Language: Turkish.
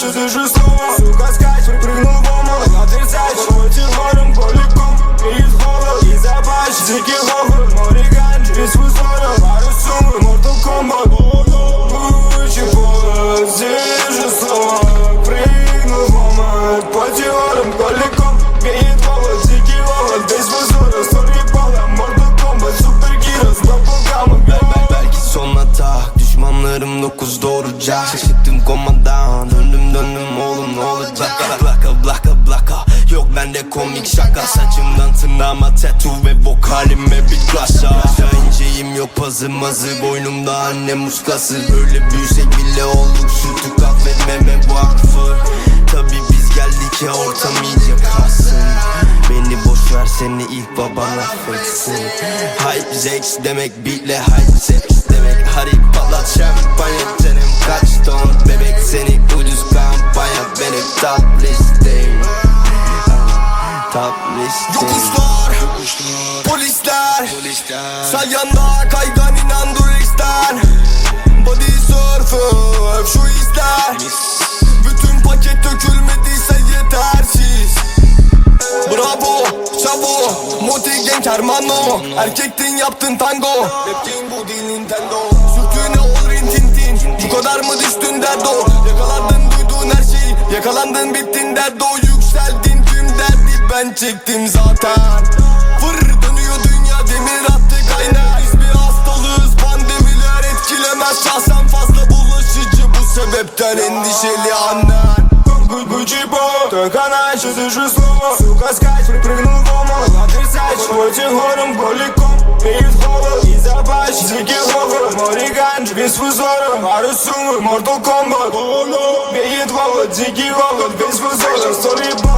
що ти жестоко, Сука, скачь припрыгнул в омол Я отрицать, порой ты двором, поликом Перед голод и запач, дикий лоб Düşmanlarım dokuz doğuracak Şaşırttım komadan. Döndüm döndüm oğlum ne olacak? Blaka blaka blaka Yok bende komik şaka. Saçımdan tırnağıma tattoo ve vokalime bir Aşağı inceyim yok pazı mazı. Boynumda annem muskası. Böyle büyüsek bile olduk. Sütü kahvetmeme vakfı Tabi biz geldik ya ortam iyice kalsın. Beni boş ver seni ilk baban affetsin. Hype sex demek beatle hype sex demek. Hadi patlat Listeyim Yokuşlar, polisler. Salyanda kaygan inan turistler Body surfer şu izler Bütün paket dökülmediyse yetersiz. Bravo, çavo, Moti genç hermano Erkektin yaptın tango. Rap game bu değil Nintendo ben çektim zaten Vır dönüyor dünya demir attı kaynar Biz bir hastalığız pandemiler etkilemez Şahsen fazla bulaşıcı bu sebepten endişeli annen Гуччи Бог, только начал слышу слово Сука, скач, прыгнул в омут Отрицать, против гором, голиком Перед холод и запач Дикий хохот, море ганджи Без фузора, пару сумок Mortal Kombat Перед холод, дикий хохот Без фузора, story пола